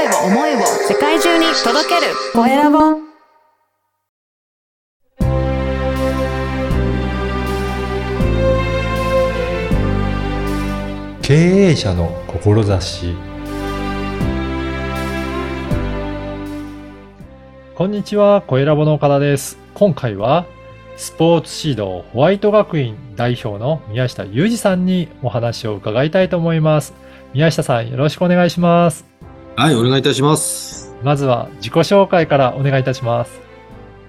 声を、思いを世界中に届けるコエラボ。経営者の志こんにちは、コエラボの岡田です。今回は、スポーツ指導ホワイト学院代表の宮下裕二さんにお話を伺いたいと思います。宮下さん、よろしくお願いします。はい、お願いいたします。まずは自己紹介からお願いいたします。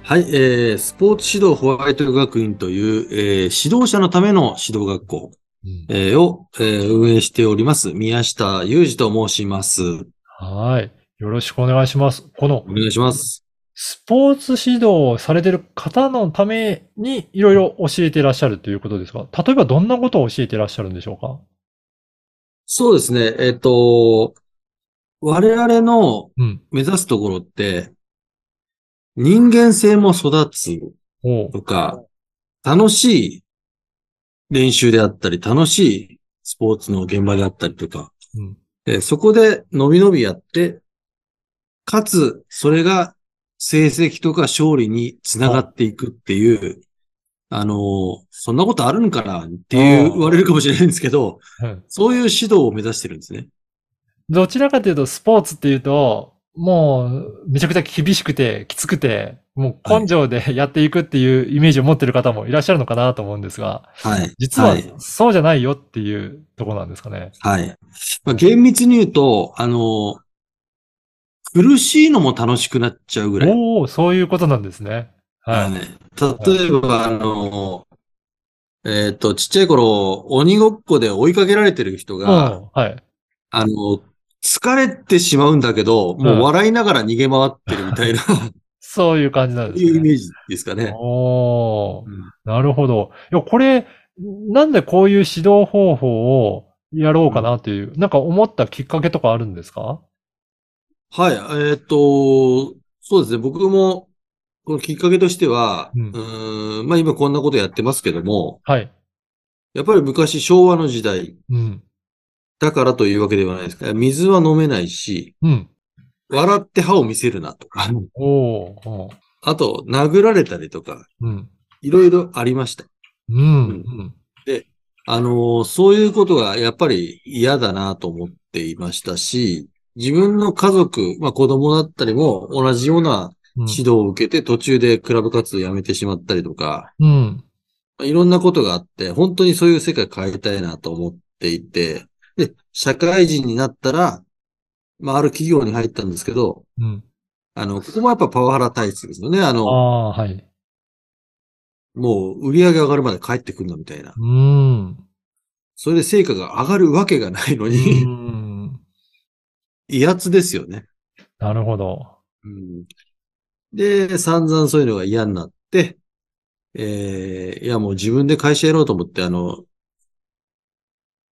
はい、えー、スポーツ指導ホワイト学院という、えー、指導者のための指導学校、うんえーを、えー運営しております、宮下裕二と申します。はい。よろしくお願いします。このお願いします。スポーツ指導をされている方のためにいろいろ教えていらっしゃるということですが、例えばどんなことを教えていらっしゃるんでしょうか？そうですね、えっ、と、我々のうん。目指すところって、人間性も育つおうとか、楽しい練習であったり、楽しいスポーツの現場であったりとか、うん。でそこで伸び伸びやって、かつ、それが成績とか勝利につながっていくっていう、あの、そんなことあるんかなっていうああ言われるかもしれないんですけど、うんそういう指導を目指してるんですね。どちらかというと、スポーツっていうと、もう、めちゃくちゃ厳しくて、きつくて、もう根性でやっていくっていうイメージを持ってる方もいらっしゃるのかなと思うんですが、はい。実ははい。そうじゃないよっていうところなんですかね。はい。まあ、厳密に言うと、あの、苦しいのも楽しくなっちゃうぐらい。おおそういうことなんですね。は。はいい。例えば、あの、えっ、と、ちっちゃい頃、鬼ごっこで追いかけられてる人が、うんはい。あの、疲れてしまうんだけど、もう笑いながら逃げ回ってるみたいな、そういう感じなんですね。いうイメージですかね。おーうんなるほど。いや、これ、なんでこういう指導方法をやろうかなっていう、なんか思ったきっかけとかあるんですか？はい。えっ、と、そうですね。僕も、このきっかけとしては、ううんーん、まあ今こんなことやってますけども、はい。やっぱり昔昭和の時代うん。だからというわけではないですから、水は飲めないし、うん。笑って歯を見せるなとか、おあと、殴られたりとか、うん。いろいろありました。うん。うん。あのーそういうことがやっぱり嫌だなと思っていましたし、自分の家族、まあ子供だったりも同じようなうん指導を受けて途中でクラブ活動をやめてしまったりとか、うん。まあいろんなことがあって、本当にそういう世界変えたいなと思っていて、で、社会人になったら、まあある企業に入ったんですけど、うん。あの、ここもやっぱパワハラ体質ですよね。ああの、あ、はい。もう売り上げ上がるまで帰ってくるのみたいな。うん。それで成果が上がるわけがないのうに、ん。威圧ですよね。なるほど。うんで、散々そういうのが嫌になって、えーいやもう自分で会社やろうと思って、あの、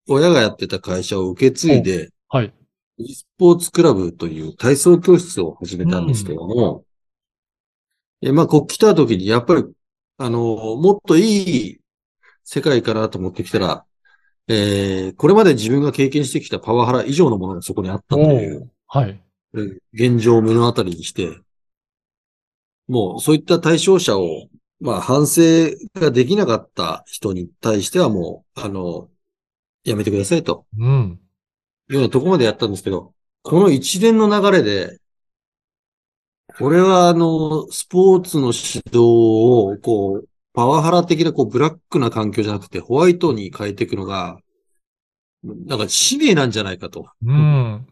親がやってた会社を受け継いで、はい。e スポーツクラブという体操教室を始めたんですけども、えまあ、こう来た時に、やっぱり、あの、もっといい世界かなと思ってきたら、えーこれまで自分が経験してきたパワハラ以上のものがそこにあったとおいうー、はい。えー現状を目の当たりにして、もうそういった対象者を、まあ反省ができなかった人に対してはもう、あの、やめてくださいとうん。いうようなところまでやったんですけど、この一連の流れで、これはあの、スポーツの指導を、こう、パワハラ的なこう、ブラックな環境じゃなくて、ホワイトに変えていくのが、なんか使命なんじゃないかと。うん。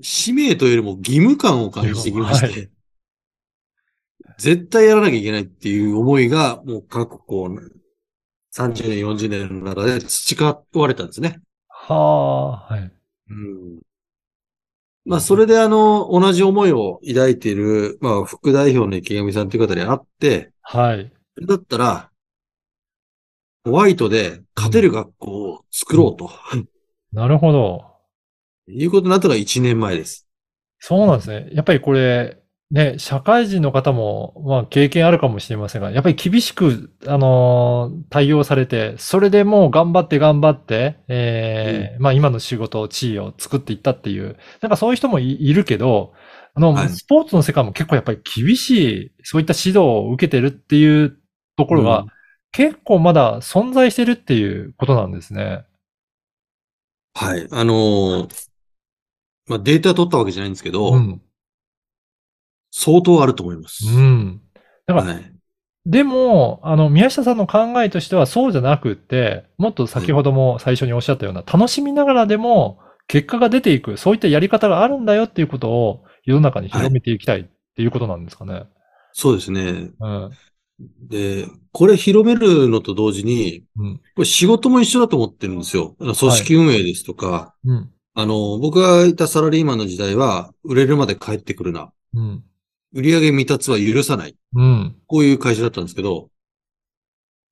使命というよりも義務感を感じてきまして、はい絶対やらなきゃいけないっていう思いが、もう各こう、30年、40年の中で培われたんですね。はあ、はい。うん。まあ、それであの、同じ思いを抱いている、まあ、副代表の池上さんという方に会って、はい。だったら、ホワイトで勝てる学校を作ろうと、なるほど。いうことになったのが1年前です。そうなんですね。やっぱりこれ、ね、社会人の方も、まあ、経験あるかもしれませんが、やっぱり厳しく、あのー対応されて、それでもう頑張って頑張って、えーまあ、今の仕事、地位を作っていったっていう、なんかそういう人もいいるけど、あの、はいスポーツの世界も結構やっぱり厳しい、そういった指導を受けてるっていうところが、うん結構まだ存在してるっていうことなんですね。はい。あのーまあ、データ取ったわけじゃないんですけど、うん。相当あると思います。うん。だから、はい。でも、あの、宮下さんの考えとしてはそうじゃなくって、もっと先ほども最初におっしゃったような、楽しみながらでも結果が出ていく、そういったやり方があるんだよっていうことを世の中に広めていきたいっていうことなんですかね。そうですね。うん。で、これ広めるのと同時に、うん。これ仕事も一緒だと思ってるんですよ。組織運営ですとか、うん。あの、僕がいたサラリーマンの時代は、売れるまで帰ってくるな。うん。売上未達は許さない。うん。こういう会社だったんですけど、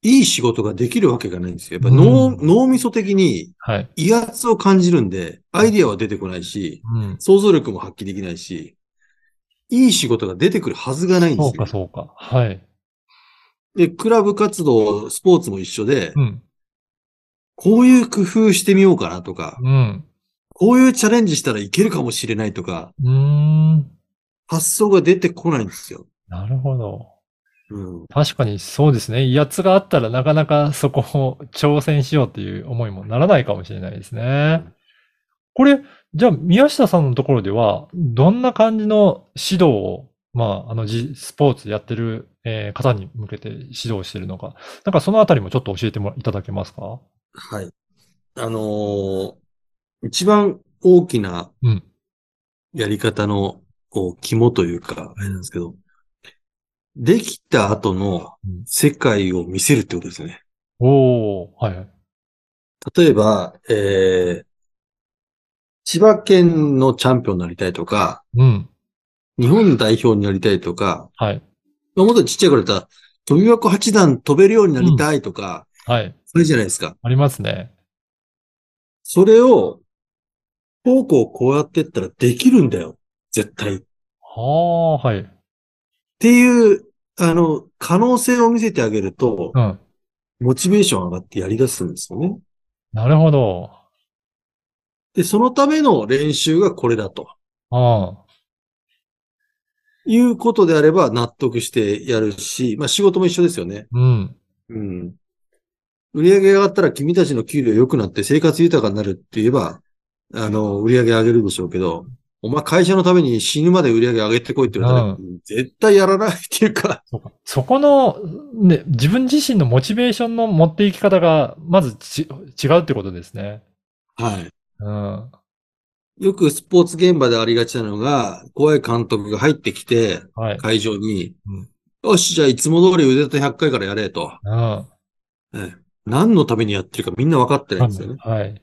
いい仕事ができるわけがないんですよ。やっぱ脳、うん脳みそ的にはい。威圧を感じるんで、アイディアは出てこないし、うん。想像力も発揮できないし、いい仕事が出てくるはずがないんですよ。そうか、そうか。はい。で、クラブ活動、スポーツも一緒で、うん。こういう工夫してみようかなとか、うん。こういうチャレンジしたらいけるかもしれないとか、うーん。発想が出てこないんですよ。なるほど。うん。確かにそうですね。威圧があったらなかなかそこを挑戦しようっていう思いもならないかもしれないですね。これ、じゃあ宮下さんのところでは、どんな感じの指導を、まあ、あの、じスポーツやってる、えー方に向けて指導してるのか。なんかそのあたりもちょっと教えてもいただけますか？はい。あのー一番大きなうん。やり方の、こう、肝というか、あれなんですけど、できた後のうん世界を見せるってことですね。おー、はいはい。例えば、えー、千葉県のチャンピオンになりたいとか、うん。日本代表になりたいとか、はい。まあもっとちっちゃい頃だったら、飛び箱八段飛べるようになりたいとか、はい。それじゃないですか。ありますね。それを、こうこうこうやってったらできるんだよ。絶対。っはあ、はい。ていう、あの、可能性を見せてあげると、うん。モチベーション上がってやり出すんですよね。なるほど。で、そのための練習がこれだと。あいうことであれば納得してやるし、まあ仕事も一緒ですよね。あ、うん。うん。売り上げが上がったら君たちの給料良くなって生活豊かになるって言えば、あの、売り上げ上げるでしょうけど、お前会社のために死ぬまで売り上げ上げてこいって言われたら、う絶対やらないっていうか、そうか。そこの、ね、自分自身のモチベーションの持っていき方が、まずち違うってことですね。はい。うん。よくスポーツ現場でありがちなのが、怖い監督が入ってきて、はい。会場に、うんよし、じゃあいつも通り腕立て100回からやれと。うん。ええ何のためにやってるかみんな分かってないんですよね。はい。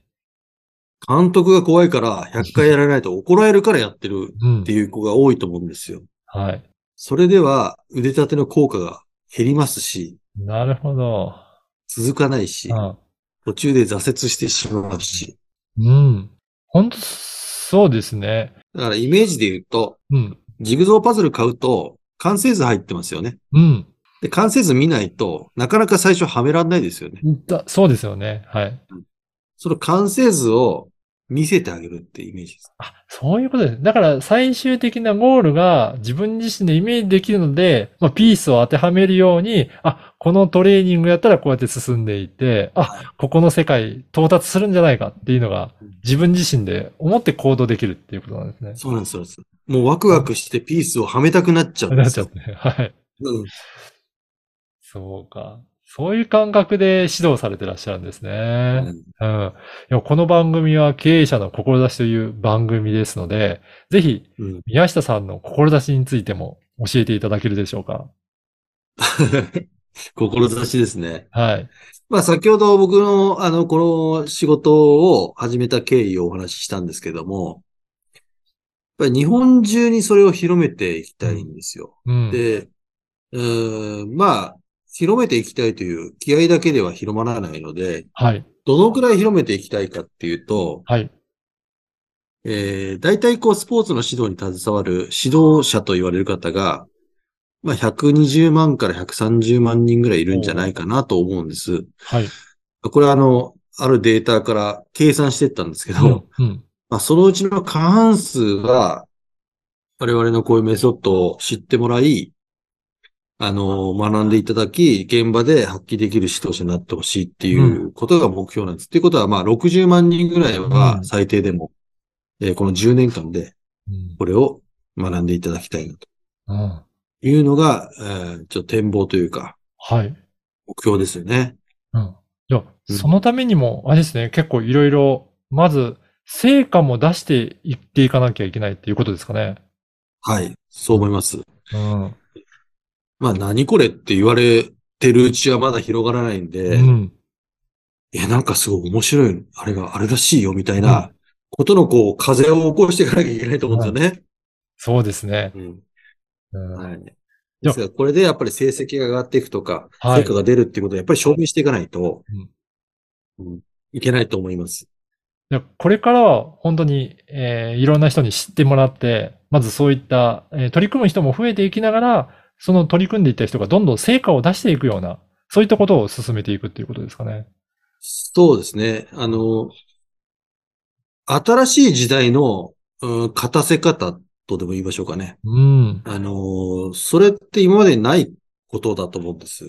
監督が怖いから100回やらないと怒られるからやってるうんって。いう子が多いと思うんですよ。はい。それでは腕立ての効果が減りますし、なるほど。続かないしう、ん。途中で挫折してしまうし。うん。本当そうですね。だからイメージで言うと、うん。ジグゾーパズル買うと完成図入ってますよね。うん。で、完成図見ないとなかなか最初はめらんないですよね。だそうですよね。はい。その完成図を見せてあげるってイメージです。あ、そういうことです。だから最終的なゴールが自分自身でイメージできるので、まあ、ピースを当てはめるように、あ、このトレーニングやったらこうやって進んでいて、あ、ここの世界到達するんじゃないかっていうのが自分自身で思って行動できるっていうことなんですね。そうなんですよ。もうワクワクしてピースをはめたくなっちゃうんですよなっちゃっ。て。はい。うんそうか。そういう感覚で指導されてらっしゃるんですね。うん。いやこの番組は経営者の志という番組ですので、ぜひうん宮下さんの志についても教えていただけるでしょうか？志ですね。はい。まあ先ほど僕のあの、この仕事を始めた経緯をお話ししたんですけども、やっぱり日本中にそれを広めていきたいんですよ。うん。で、うーん、まあ、広めていきたいという気合だけでは広まらないので、はい。どのくらい広めていきたいかっていうと、はい。えー、大体こうスポーツの指導に携わる指導者と言われる方が、まあ、120万から130万人ぐらいいるんじゃないかなと思うんです。はい。これはあの、あるデータから計算していったんですけど、うん。うん。まあ、そのうちの過半数は、我々のこういうメソッドを知ってもらい、あの、学んでいただき、現場で発揮できる指導者になってほしいっていうことが目標なんです。っていうことは、まあ、60万人ぐらいはうん最低でも、えーこの10年間でうんこれを学んでいただきたいなとうん。いうのが、えーちょっと展望というか、はい。目標ですよね。うん。いや、うんそのためにも、あれですね、結構いろいろ、まず、成果も出していっていかなきゃいけないっていうことですかね。はい。そう思います。うん。まあ、何これって言われてるうちはまだ広がらないんで、うん。いや、なんかすごい面白い、あれがあれらしいよ、みたいなことのこう、風を起こしていかなきゃいけないと思うんですよね。そうですね。うん。うん。はい。ですからこれでやっぱり成績が上がっていくとか、はい成果が出るっていうことをやっぱり証明していかないと、うんいけないと思います。いやこれからは本当に、えーいろんな人に知ってもらって、まずそういった、えー取り組む人も増えていきながら、その取り組んでいった人がどんどん成果を出していくような、そういったことを進めていくっていうことですかね。そうですね。あの、新しい時代の、うん、勝たせ方とでも言いましょうかね。うん。あの、それって今までにないことだと思うんです。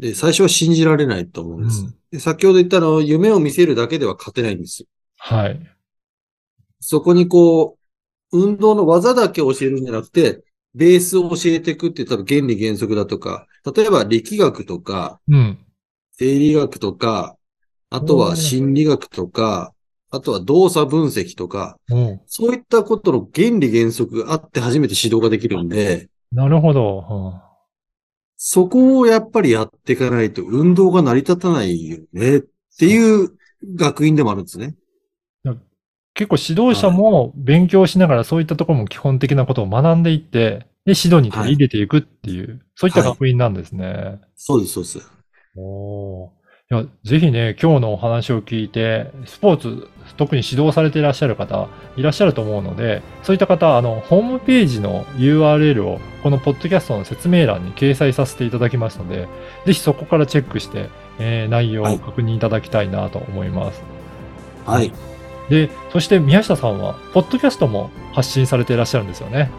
で、最初は信じられないと思うんです。うんで先ほど言ったのは、夢を見せるだけでは勝てないんです。はい。そこにこう、運動の技だけ教えるんじゃなくて、ベースを教えていくって言ったら原理原則だとか、例えば力学とか、うん。生理学とか、あとは心理学とか、あとは動作分析とか、うんそういったことの原理原則があって初めて指導ができるんで、なるほど。そこをやっぱりやっていかないと運動が成り立たないよねっていう学院でもあるんですね。結構指導者も勉強しながらそういったところも基本的なことを学んでいって、で、指導に取り入れていくっていう、そういった学院なんですね。そうです、そうです。おーいや、ぜひね、今日のお話を聞いて、スポーツ、特に指導されていらっしゃる方、いらっしゃると思うので、そういった方、あの、ホームページの URL を、このポッドキャストの説明欄に掲載させていただきますので、ぜひそこからチェックして、えー内容を確認いただきたいなと思います。はい。で、そして宮下さんは、ポッドキャストも発信されていらっしゃるんですよね。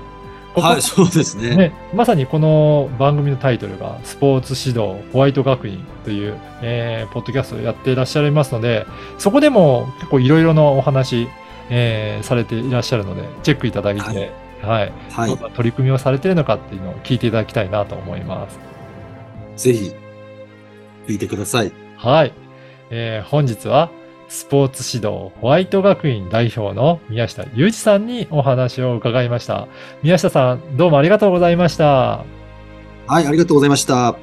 ここはい、そうですね。ね、まさにこの番組のタイトルが、スポーツ指導ホワイト学院という、えーポッドキャストをやっていらっしゃいますので、そこでも結構いろいろなお話、えーされていらっしゃるので、チェックいただいて、はい、はいどん。な取り組みをされているのかっていうのを聞いていただきたいなと思います。ぜひ、聞いてください。はい。えー本日は、スポーツ指導ホワイト学院代表の宮下裕二さんにお話を伺いました。宮下さん、どうもありがとうございました。はい、ありがとうございました。